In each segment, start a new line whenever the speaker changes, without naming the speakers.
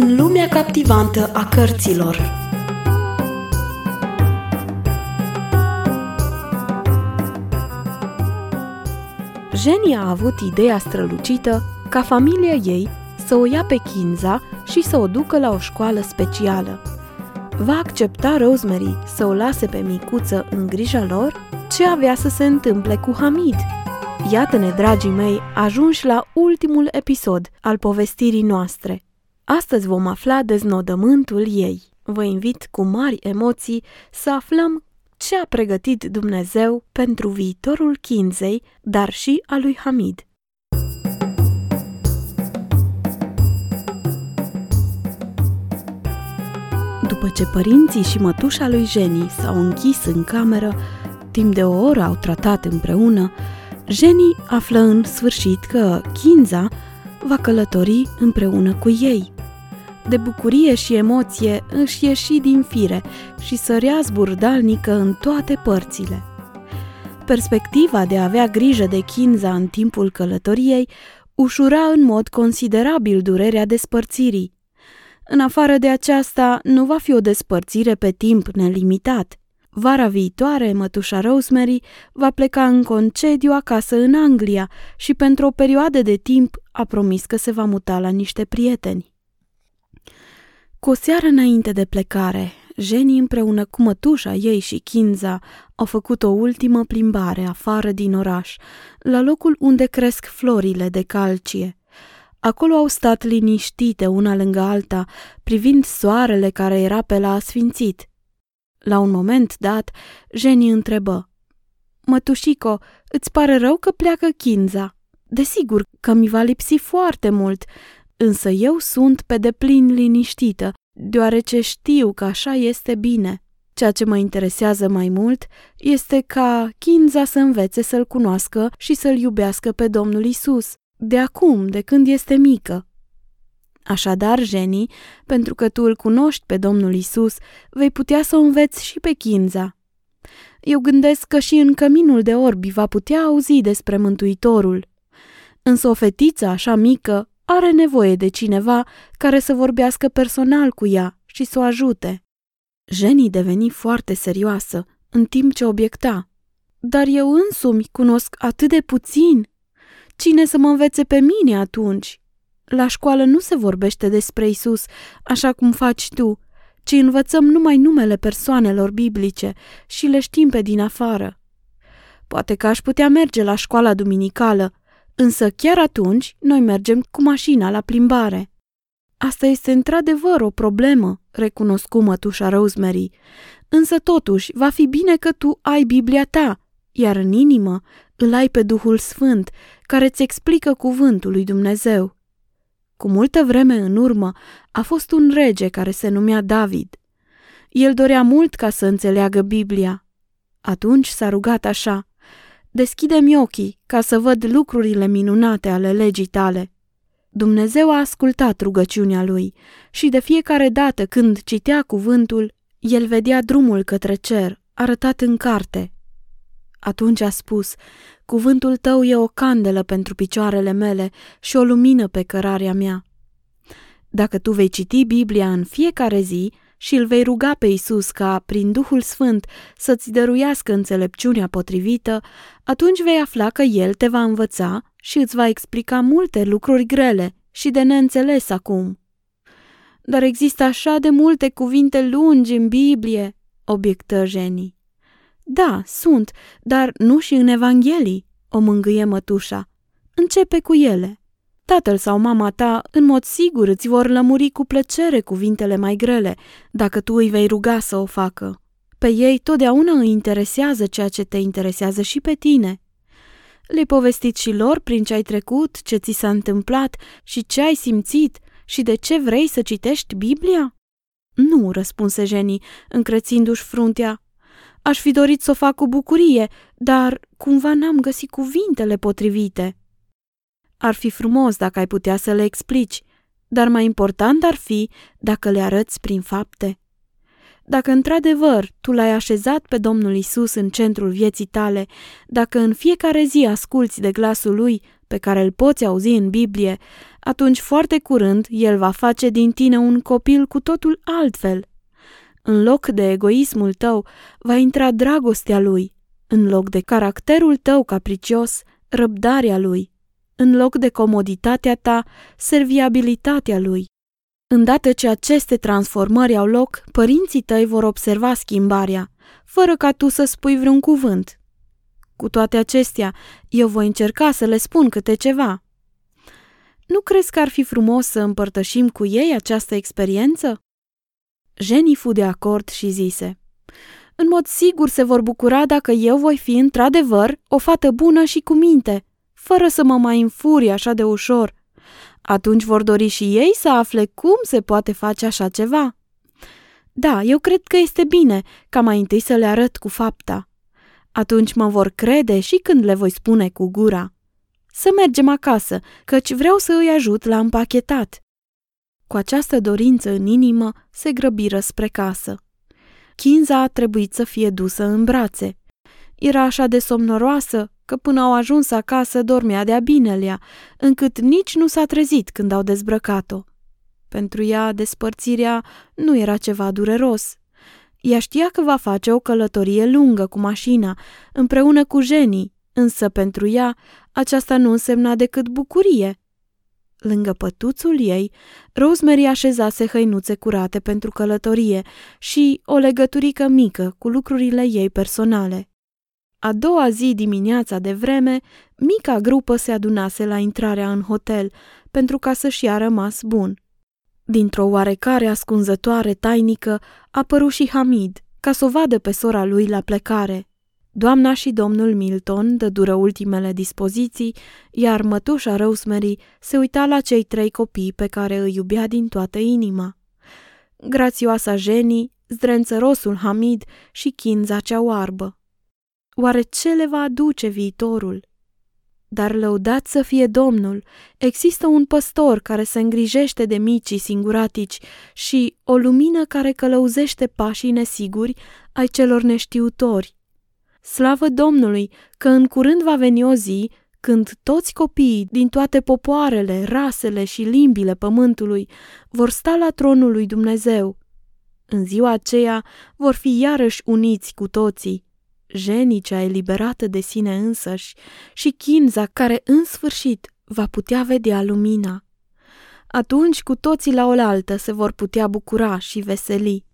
În lumea captivantă a cărților Jenny a avut ideea strălucită ca familia ei să o ia pe Kinza și să o ducă la o școală specială. Va accepta Rosemary să o lase pe micuță în grija lor? Ce avea să se întâmple cu Hamid? Iată-ne, dragii mei, ajunși la ultimul episod al povestirii noastre. Astăzi vom afla deznodământul ei. Vă invit cu mari emoții să aflăm ce a pregătit Dumnezeu pentru viitorul Kinzei, dar și a lui Hamid. După ce părinții și mătușa lui Jenny s-au închis în cameră, timp de o oră au tratat împreună, Jenny află în sfârșit că Kinza va călători împreună cu ei. De bucurie și emoție își ieși din fire și sărea zburdalnică în toate părțile. Perspectiva de a avea grijă de Kinza în timpul călătoriei ușura în mod considerabil durerea despărțirii. În afară de aceasta, nu va fi o despărțire pe timp nelimitat – Vara viitoare, mătușa Rosemary va pleca în concediu acasă în Anglia și pentru o perioadă de timp a promis că se va muta la niște prieteni. Cu o seară înainte de plecare, Jenny împreună cu mătușa ei și Kinza au făcut o ultimă plimbare afară din oraș, la locul unde cresc florile de calcie. Acolo au stat liniștite una lângă alta, privind soarele care era pe la asfințit – la un moment dat, Jenny întrebă. Mătușico, îți pare rău că pleacă Kinza? Desigur că mi va lipsi foarte mult, însă eu sunt pe deplin liniștită, deoarece știu că așa este bine. Ceea ce mă interesează mai mult este ca Kinza să învețe să-l cunoască și să-l iubească pe Domnul Isus, de acum, de când este mică. Așadar, Jenny, pentru că tu îl cunoști pe Domnul Isus, vei putea să o înveți și pe Chinza. Eu gândesc că și în căminul de orbi va putea auzi despre Mântuitorul. Însă o fetiță așa mică are nevoie de cineva care să vorbească personal cu ea și să o ajute. Jenny deveni foarte serioasă, în timp ce obiecta. Dar eu însumi cunosc atât de puțin. Cine să mă învețe pe mine atunci? La școală nu se vorbește despre Isus așa cum faci tu, ci învățăm numai numele persoanelor biblice și le știm pe din afară. Poate că aș putea merge la școala duminicală, însă chiar atunci noi mergem cu mașina la plimbare. Asta este într-adevăr o problemă, recunoscu mătușa Rosemary, însă totuși va fi bine că tu ai Biblia ta, iar în inimă îl ai pe Duhul Sfânt, care îți explică cuvântul lui Dumnezeu. Cu multă vreme în urmă a fost un rege care se numea David. El dorea mult ca să înțeleagă Biblia. Atunci s-a rugat așa, Deschide-mi ochii ca să văd lucrurile minunate ale legii tale. Dumnezeu a ascultat rugăciunea lui și de fiecare dată când citea cuvântul, el vedea drumul către cer, arătat în carte. Atunci a spus, Cuvântul tău e o candelă pentru picioarele mele și o lumină pe cărarea mea. Dacă tu vei citi Biblia în fiecare zi și îl vei ruga pe Isus ca, prin Duhul Sfânt, să-ți dăruiască înțelepciunea potrivită, atunci vei afla că El te va învăța și îți va explica multe lucruri grele și de neînțeles acum. Dar există așa de multe cuvinte lungi în Biblie, obiectă Jenny. Da, sunt, dar nu și în Evanghelii, o mângâie mătușa. Începe cu ele. Tatăl sau mama ta, în mod sigur, îți vor lămuri cu plăcere cuvintele mai grele, dacă tu îi vei ruga să o facă. Pe ei totdeauna îi interesează ceea ce te interesează și pe tine. Le-ai povestit și lor prin ce ai trecut, ce ți s-a întâmplat și ce ai simțit și de ce vrei să citești Biblia? Nu, răspunse Jenny, încrețindu-și fruntea. Aș fi dorit să o fac cu bucurie, dar cumva n-am găsit cuvintele potrivite. Ar fi frumos dacă ai putea să le explici, dar mai important ar fi dacă le arăți prin fapte. Dacă într-adevăr tu l-ai așezat pe Domnul Isus în centrul vieții tale, dacă în fiecare zi asculți de glasul lui, pe care îl poți auzi în Biblie, atunci foarte curând el va face din tine un copil cu totul altfel. În loc de egoismul tău va intra dragostea lui, în loc de caracterul tău capricios, răbdarea lui, în loc de comoditatea ta, serviabilitatea lui. Îndată ce aceste transformări au loc, părinții tăi vor observa schimbarea, fără ca tu să spui vreun cuvânt. Cu toate acestea, eu voi încerca să le spun câte ceva. Nu crezi că ar fi frumos să împărtășim cu ei această experiență? Jenny fu de acord și zise, În mod sigur se vor bucura dacă eu voi fi într-adevăr o fată bună și cu minte, fără să mă mai înfurie așa de ușor. Atunci vor dori și ei să afle cum se poate face așa ceva. Da, eu cred că este bine ca mai întâi să le arăt cu fapta. Atunci mă vor crede și când le voi spune cu gura. Să mergem acasă, căci vreau să îi ajut la împachetat. Cu această dorință în inimă se grăbiră spre casă. Chinza a trebuit să fie dusă în brațe. Era așa de somnoroasă că până au ajuns acasă dormea de-a binelea, încât nici nu s-a trezit când au dezbrăcat-o. Pentru ea, despărțirea nu era ceva dureros. Ea știa că va face o călătorie lungă cu mașina, împreună cu Jenny, însă pentru ea aceasta nu însemna decât bucurie. Lângă pătuțul ei, Rosemary așezase hăinuțe curate pentru călătorie și o legăturică mică cu lucrurile ei personale. A doua zi dimineața de vreme, mica grupă se adunase la intrarea în hotel, pentru ca să-și ia rămas bun. Dintr-o oarecare ascunzătoare tainică apăru și Hamid, ca să o vadă pe sora lui la plecare. Doamna și domnul Milton dădură ultimele dispoziții, iar mătușa Rosemary se uita la cei trei copii pe care îi iubea din toată inima. Grațioasa Jenny, zdrențărosul Hamid și chinza cea oarbă. Oare ce le va aduce viitorul? Dar lăudat să fie Domnul, există un păstor care se îngrijește de micii singuratici și o lumină care călăuzește pașii nesiguri ai celor neștiutori. Slavă Domnului că în curând va veni o zi când toți copiii din toate popoarele, rasele și limbile pământului vor sta la tronul lui Dumnezeu. În ziua aceea vor fi iarăși uniți cu toții, jenicea eliberată de sine însăși și Kinza care în sfârșit va putea vedea lumina. Atunci cu toții la oaltă se vor putea bucura și veseli.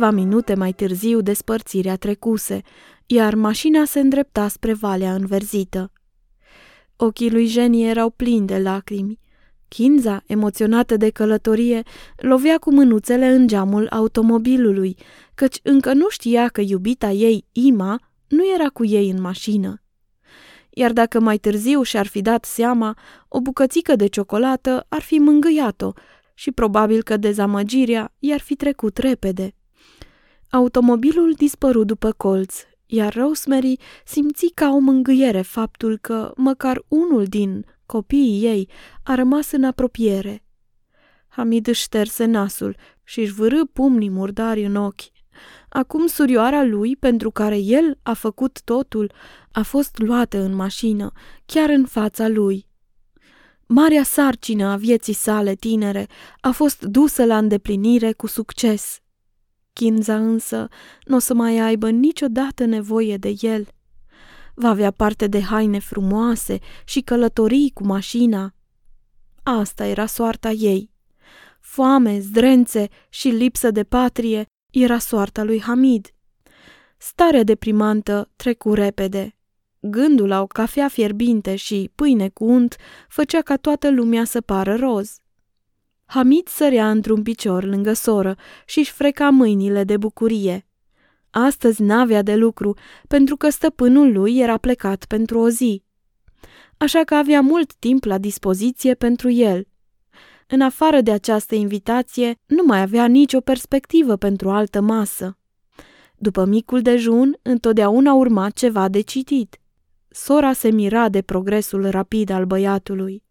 Câteva minute mai târziu despărțirea trecuse, iar mașina se îndrepta spre valea înverzită. Ochii lui Jenny erau plini de lacrimi. Kinza, emoționată de călătorie, lovea cu mânuțele în geamul automobilului, căci încă nu știa că iubita ei, Ima, nu era cu ei în mașină. Iar dacă mai târziu și-ar fi dat seama, o bucățică de ciocolată ar fi mângâiat-o și probabil că dezamăgirea i-ar fi trecut repede. Automobilul dispăru după colț, iar Rosemary simți ca o mângâiere faptul că măcar unul din copiii ei a rămas în apropiere. Hamid își șterse nasul și își vârâ pumnii murdari în ochi. Acum surioara lui, pentru care el a făcut totul, a fost luată în mașină, chiar în fața lui. Marea sarcină a vieții sale tinere a fost dusă la îndeplinire cu succes. Kinza însă nu o să mai aibă niciodată nevoie de el. Va avea parte de haine frumoase și călătorii cu mașina. Asta era soarta ei. Foame, zdrențe și lipsă de patrie era soarta lui Hamid. Starea deprimantă trecu repede. Gândul la o cafea fierbinte și pâine cu unt făcea ca toată lumea să pară roz. Hamid sărea într-un picior lângă soră și își freca mâinile de bucurie. Astăzi n-avea de lucru, pentru că stăpânul lui era plecat pentru o zi. Așa că avea mult timp la dispoziție pentru el. În afară de această invitație, nu mai avea nicio perspectivă pentru altă masă. După micul dejun, întotdeauna urma ceva de citit. Sora se mira de progresul rapid al băiatului.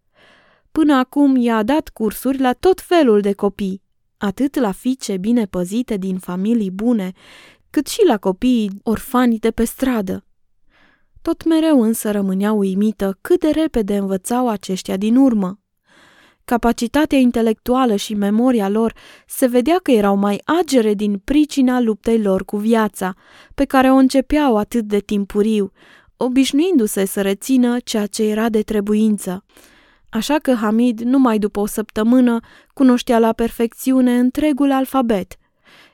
Până acum i-a dat cursuri la tot felul de copii, atât la fiice bine păzite din familii bune, cât și la copiii orfani de pe stradă. Tot mereu însă rămânea uimită cât de repede învățau aceștia din urmă. Capacitatea intelectuală și memoria lor se vedea că erau mai agere din pricina luptei lor cu viața, pe care o începeau atât de timpuriu, obișnuindu-se să rețină ceea ce era de trebuință. Așa că Hamid, numai după o săptămână, cunoștea la perfecțiune întregul alfabet,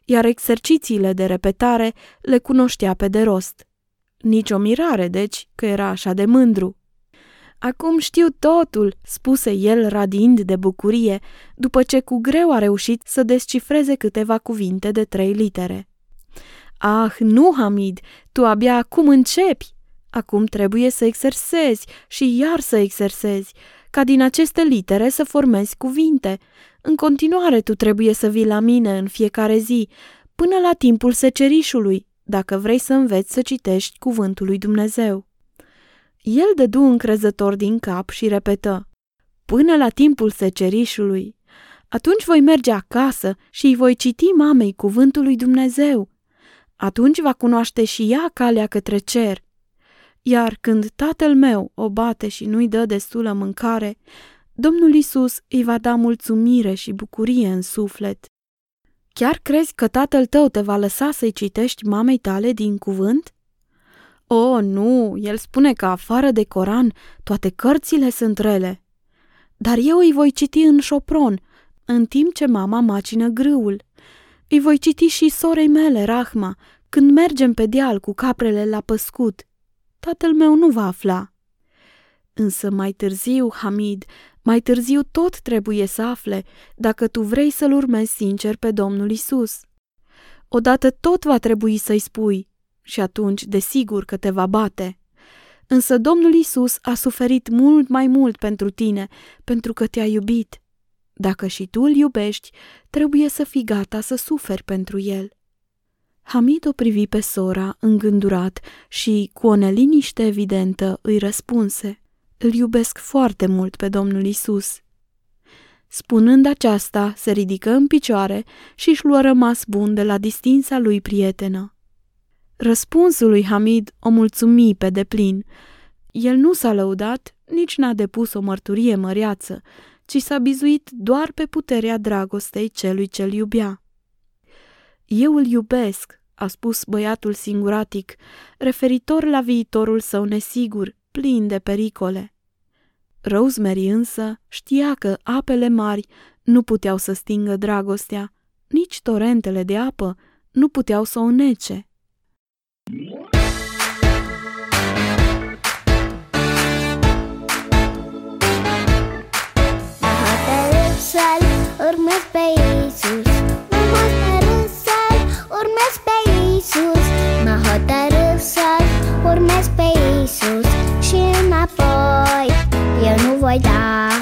iar exercițiile de repetare le cunoștea pe de rost. Nici o mirare, deci, că era așa de mândru. Acum știu totul, spuse el radind de bucurie, după ce cu greu a reușit să descifreze câteva cuvinte de trei litere. Ah, nu, Hamid, tu abia acum începi. Acum trebuie să exersezi și iar să exersezi, ca din aceste litere să formezi cuvinte. În continuare tu trebuie să vii la mine în fiecare zi, până la timpul secerișului, dacă vrei să înveți să citești cuvântul lui Dumnezeu. El dădu încrezător din cap și repetă, până la timpul secerișului. Atunci voi merge acasă și îi voi citi mamei cuvântul lui Dumnezeu. Atunci va cunoaște și ea calea către cer iar când tatăl meu o bate și nu-i dă destulă mâncare, Domnul Isus îi va da mulțumire și bucurie în suflet. Chiar crezi că tatăl tău te va lăsa să-i citești mamei tale din cuvânt? O, oh, nu, el spune că afară de Coran toate cărțile sunt rele. Dar eu îi voi citi în șopron, în timp ce mama macină grâul. Îi voi citi și sorei mele, Rahma, când mergem pe deal cu caprele la păscut tatăl meu nu va afla. Însă mai târziu, Hamid, mai târziu tot trebuie să afle dacă tu vrei să-L urmezi sincer pe Domnul Isus. Odată tot va trebui să-i spui și atunci desigur că te va bate. Însă Domnul Isus a suferit mult mai mult pentru tine, pentru că te-a iubit. Dacă și tu îl iubești, trebuie să fii gata să suferi pentru el. Hamid o privi pe sora, îngândurat, și, cu o neliniște evidentă, îi răspunse. Îl iubesc foarte mult pe Domnul Isus. Spunând aceasta, se ridică în picioare și își luă rămas bun de la distinsa lui prietenă. Răspunsul lui Hamid o mulțumi pe deplin. El nu s-a lăudat, nici n-a depus o mărturie măreață, ci s-a bizuit doar pe puterea dragostei celui ce-l iubea. Eu îl iubesc, a spus băiatul singuratic, referitor la viitorul său nesigur, plin de pericole. Rosemary însă știa că apele mari nu puteau să stingă dragostea, nici torentele de apă nu puteau să o nece.
urmez pe Iisus urmez pe Iisus Și înapoi. Eu nu voi da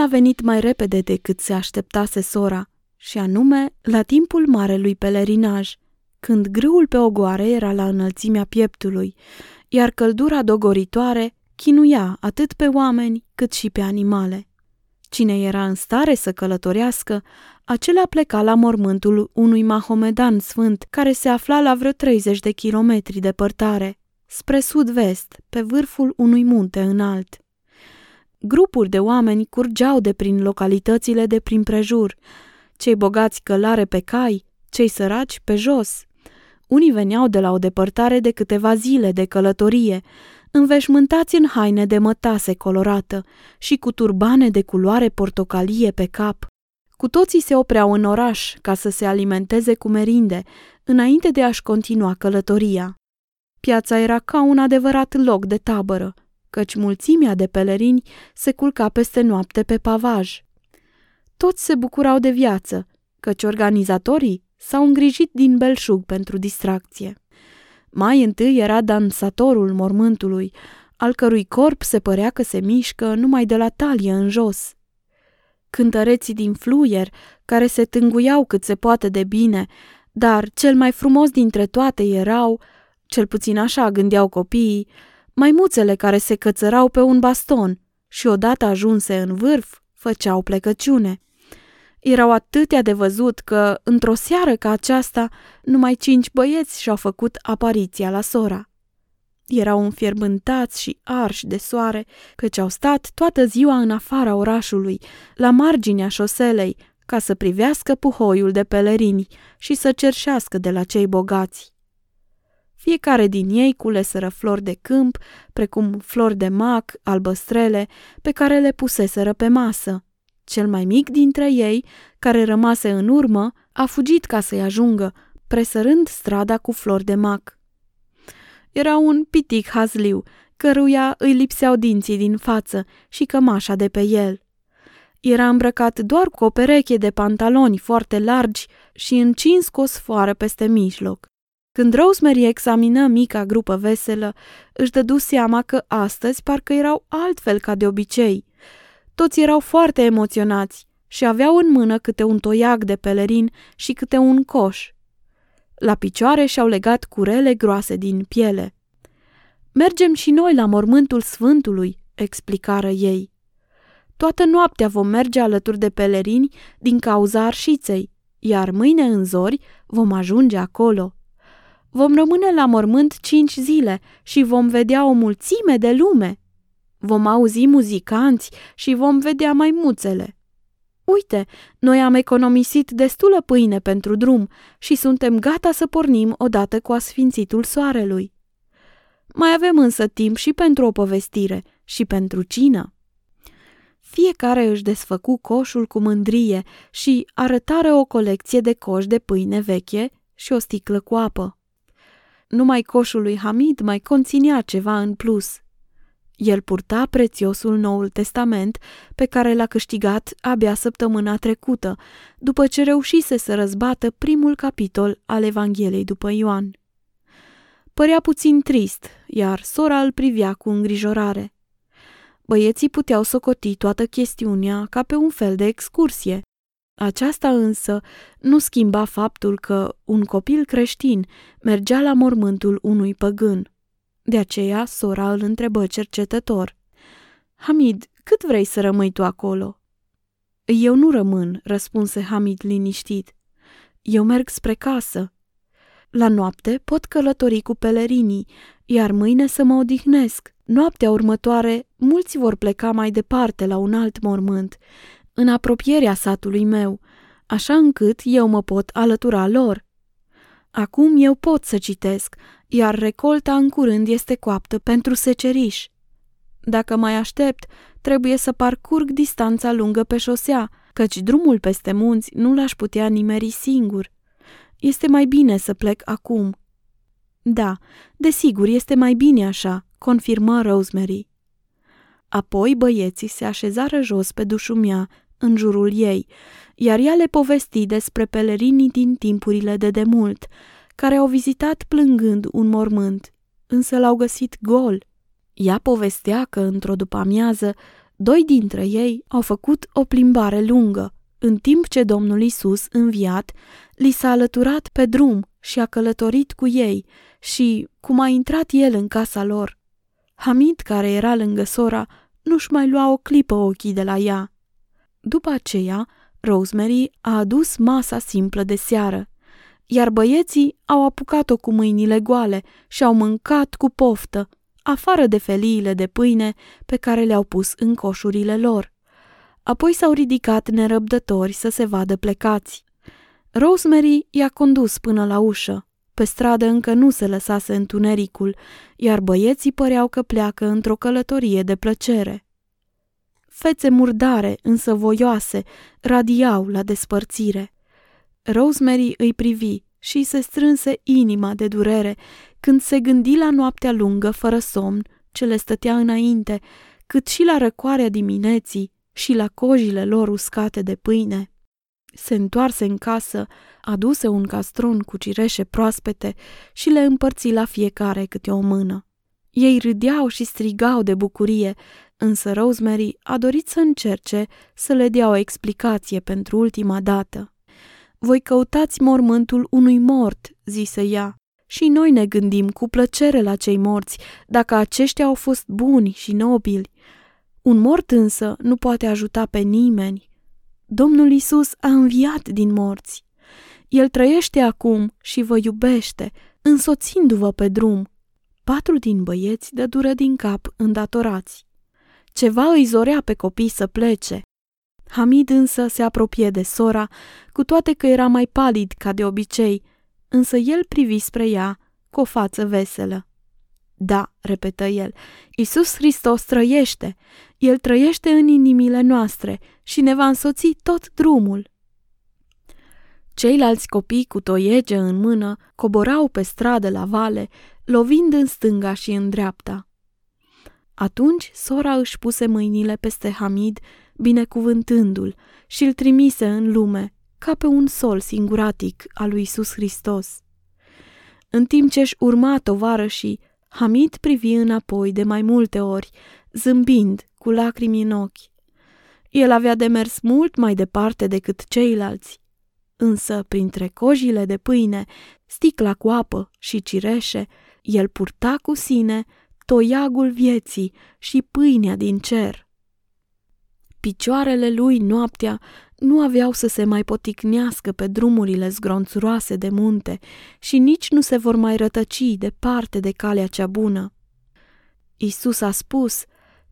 a venit mai repede decât se așteptase sora, și anume la timpul marelui pelerinaj, când grâul pe ogoare era la înălțimea pieptului, iar căldura dogoritoare chinuia atât pe oameni cât și pe animale. Cine era în stare să călătorească, acela pleca la mormântul unui mahomedan sfânt care se afla la vreo 30 de kilometri departare, spre sud-vest, pe vârful unui munte înalt. Grupuri de oameni curgeau de prin localitățile de prin prejur, cei bogați călare pe cai, cei săraci pe jos. Unii veneau de la o depărtare de câteva zile de călătorie, înveșmântați în haine de mătase colorată și cu turbane de culoare portocalie pe cap. Cu toții se opreau în oraș ca să se alimenteze cu merinde, înainte de a-și continua călătoria. Piața era ca un adevărat loc de tabără, căci mulțimea de pelerini se culca peste noapte pe pavaj. Toți se bucurau de viață, căci organizatorii s-au îngrijit din belșug pentru distracție. Mai întâi era dansatorul mormântului, al cărui corp se părea că se mișcă numai de la talie în jos. Cântăreții din fluier, care se tânguiau cât se poate de bine, dar cel mai frumos dintre toate erau, cel puțin așa gândeau copiii, maimuțele care se cățărau pe un baston și odată ajunse în vârf, făceau plecăciune. Erau atâtea de văzut că, într-o seară ca aceasta, numai cinci băieți și-au făcut apariția la sora. Erau înfierbântați și arși de soare, căci au stat toată ziua în afara orașului, la marginea șoselei, ca să privească puhoiul de pelerini și să cerșească de la cei bogați. Fiecare din ei culeseră flori de câmp, precum flori de mac, albăstrele, pe care le puseseră pe masă. Cel mai mic dintre ei, care rămase în urmă, a fugit ca să-i ajungă, presărând strada cu flori de mac. Era un pitic hazliu, căruia îi lipseau dinții din față și cămașa de pe el. Era îmbrăcat doar cu o pereche de pantaloni foarte largi și încins cu o sfoară peste mijloc. Când Rosemary examină mica grupă veselă, își dădu seama că astăzi parcă erau altfel ca de obicei. Toți erau foarte emoționați și aveau în mână câte un toiac de pelerin și câte un coș. La picioare și-au legat curele groase din piele. Mergem și noi la mormântul Sfântului, explicară ei. Toată noaptea vom merge alături de pelerini din cauza arșiței, iar mâine în zori vom ajunge acolo. Vom rămâne la mormânt cinci zile și vom vedea o mulțime de lume. Vom auzi muzicanți și vom vedea maimuțele. Uite, noi am economisit destulă pâine pentru drum și suntem gata să pornim odată cu asfințitul soarelui. Mai avem însă timp și pentru o povestire și pentru cină. Fiecare își desfăcu coșul cu mândrie și arătară o colecție de coși de pâine veche și o sticlă cu apă. Numai coșul lui Hamid mai conținea ceva în plus. El purta prețiosul Noul Testament pe care l-a câștigat abia săptămâna trecută, după ce reușise să răzbată primul capitol al Evangheliei după Ioan. Părea puțin trist, iar sora îl privea cu îngrijorare. Băieții puteau socoti toată chestiunea ca pe un fel de excursie. Aceasta însă nu schimba faptul că un copil creștin mergea la mormântul unui păgân. De aceea sora îl întrebă cercetător. Hamid, cât vrei să rămâi tu acolo? Eu nu rămân, răspunse Hamid liniștit. Eu merg spre casă. La noapte pot călători cu pelerinii, iar mâine să mă odihnesc. Noaptea următoare, mulți vor pleca mai departe la un alt mormânt, în apropierea satului meu, așa încât eu mă pot alătura lor. Acum eu pot să citesc, iar recolta în curând este coaptă pentru seceriș. Dacă mai aștept, trebuie să parcurg distanța lungă pe șosea, căci drumul peste munți nu l-aș putea nimeri singur. Este mai bine să plec acum. Da, desigur, este mai bine așa, confirmă Rosemary. Apoi băieții se așezară jos pe dușumea, în jurul ei, iar ea le povesti despre pelerinii din timpurile de demult, care au vizitat plângând un mormânt, însă l-au găsit gol. Ea povestea că, într-o după-amiază, doi dintre ei au făcut o plimbare lungă, în timp ce Domnul Isus, înviat, li s-a alăturat pe drum și a călătorit cu ei și, cum a intrat el în casa lor, Hamid, care era lângă sora, nu-și mai lua o clipă ochii de la ea. După aceea, Rosemary a adus masa simplă de seară, iar băieții au apucat-o cu mâinile goale și au mâncat cu poftă, afară de feliile de pâine pe care le-au pus în coșurile lor. Apoi s-au ridicat nerăbdători să se vadă plecați. Rosemary i-a condus până la ușă. Pe stradă încă nu se lăsase întunericul, iar băieții păreau că pleacă într-o călătorie de plăcere. Fețe murdare, însă voioase, radiau la despărțire. Rosemary îi privi și se strânse inima de durere când se gândi la noaptea lungă fără somn ce le stătea înainte, cât și la răcoarea dimineții și la cojile lor uscate de pâine. Se întoarse în casă, aduse un castron cu cireșe proaspete și le împărți la fiecare câte o mână. Ei râdeau și strigau de bucurie, însă Rosemary a dorit să încerce să le dea o explicație pentru ultima dată. Voi căutați mormântul unui mort, zise ea. Și noi ne gândim cu plăcere la cei morți, dacă aceștia au fost buni și nobili. Un mort însă nu poate ajuta pe nimeni. Domnul Isus a înviat din morți. El trăiește acum și vă iubește, însoțindu-vă pe drum. Patru din băieți dă dură din cap îndatorați. Ceva îi zorea pe copii să plece. Hamid însă se apropie de sora, cu toate că era mai palid ca de obicei, însă el privi spre ea cu o față veselă. Da, repetă el, Isus Hristos trăiește, El trăiește în inimile noastre și ne va însoți tot drumul. Ceilalți copii cu toiege în mână coborau pe stradă la vale, lovind în stânga și în dreapta. Atunci sora își puse mâinile peste Hamid, binecuvântându-l, și îl trimise în lume, ca pe un sol singuratic al lui Isus Hristos. În timp ce își urma tovarășii, Hamid privi înapoi de mai multe ori, zâmbind, cu lacrimi în ochi. El avea de mers mult mai departe decât ceilalți, însă printre cojile de pâine, sticla cu apă și cireșe, el purta cu sine toiagul vieții și pâinea din cer. Picioarele lui noaptea nu aveau să se mai poticnească pe drumurile zgronțuroase de munte și nici nu se vor mai rătăci departe de calea cea bună. Isus a spus,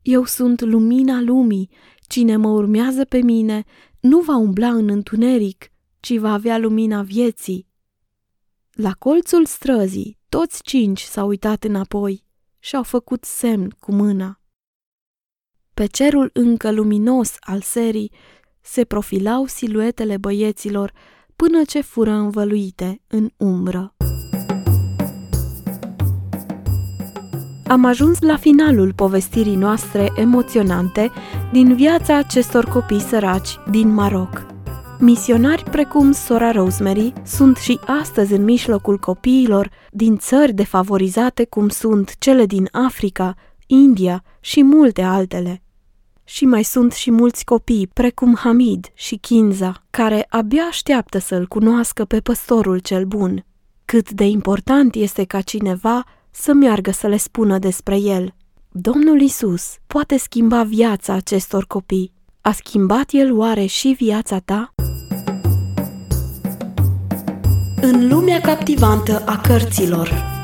Eu sunt lumina lumii, cine mă urmează pe mine nu va umbla în întuneric, ci va avea lumina vieții. La colțul străzii, toți cinci s-au uitat înapoi și au făcut semn cu mâna. Pe cerul încă luminos al serii se profilau siluetele băieților până ce fură învăluite în umbră. Am ajuns la finalul povestirii noastre emoționante din viața acestor copii săraci din Maroc. Misionari precum sora Rosemary sunt și astăzi în mijlocul copiilor din țări defavorizate cum sunt cele din Africa, India și multe altele. Și mai sunt și mulți copii, precum Hamid și Kinza, care abia așteaptă să-l cunoască pe păstorul cel bun. Cât de important este ca cineva să meargă să le spună despre el. Domnul Isus poate schimba viața acestor copii. A schimbat el oare și viața ta? În lumea captivantă a cărților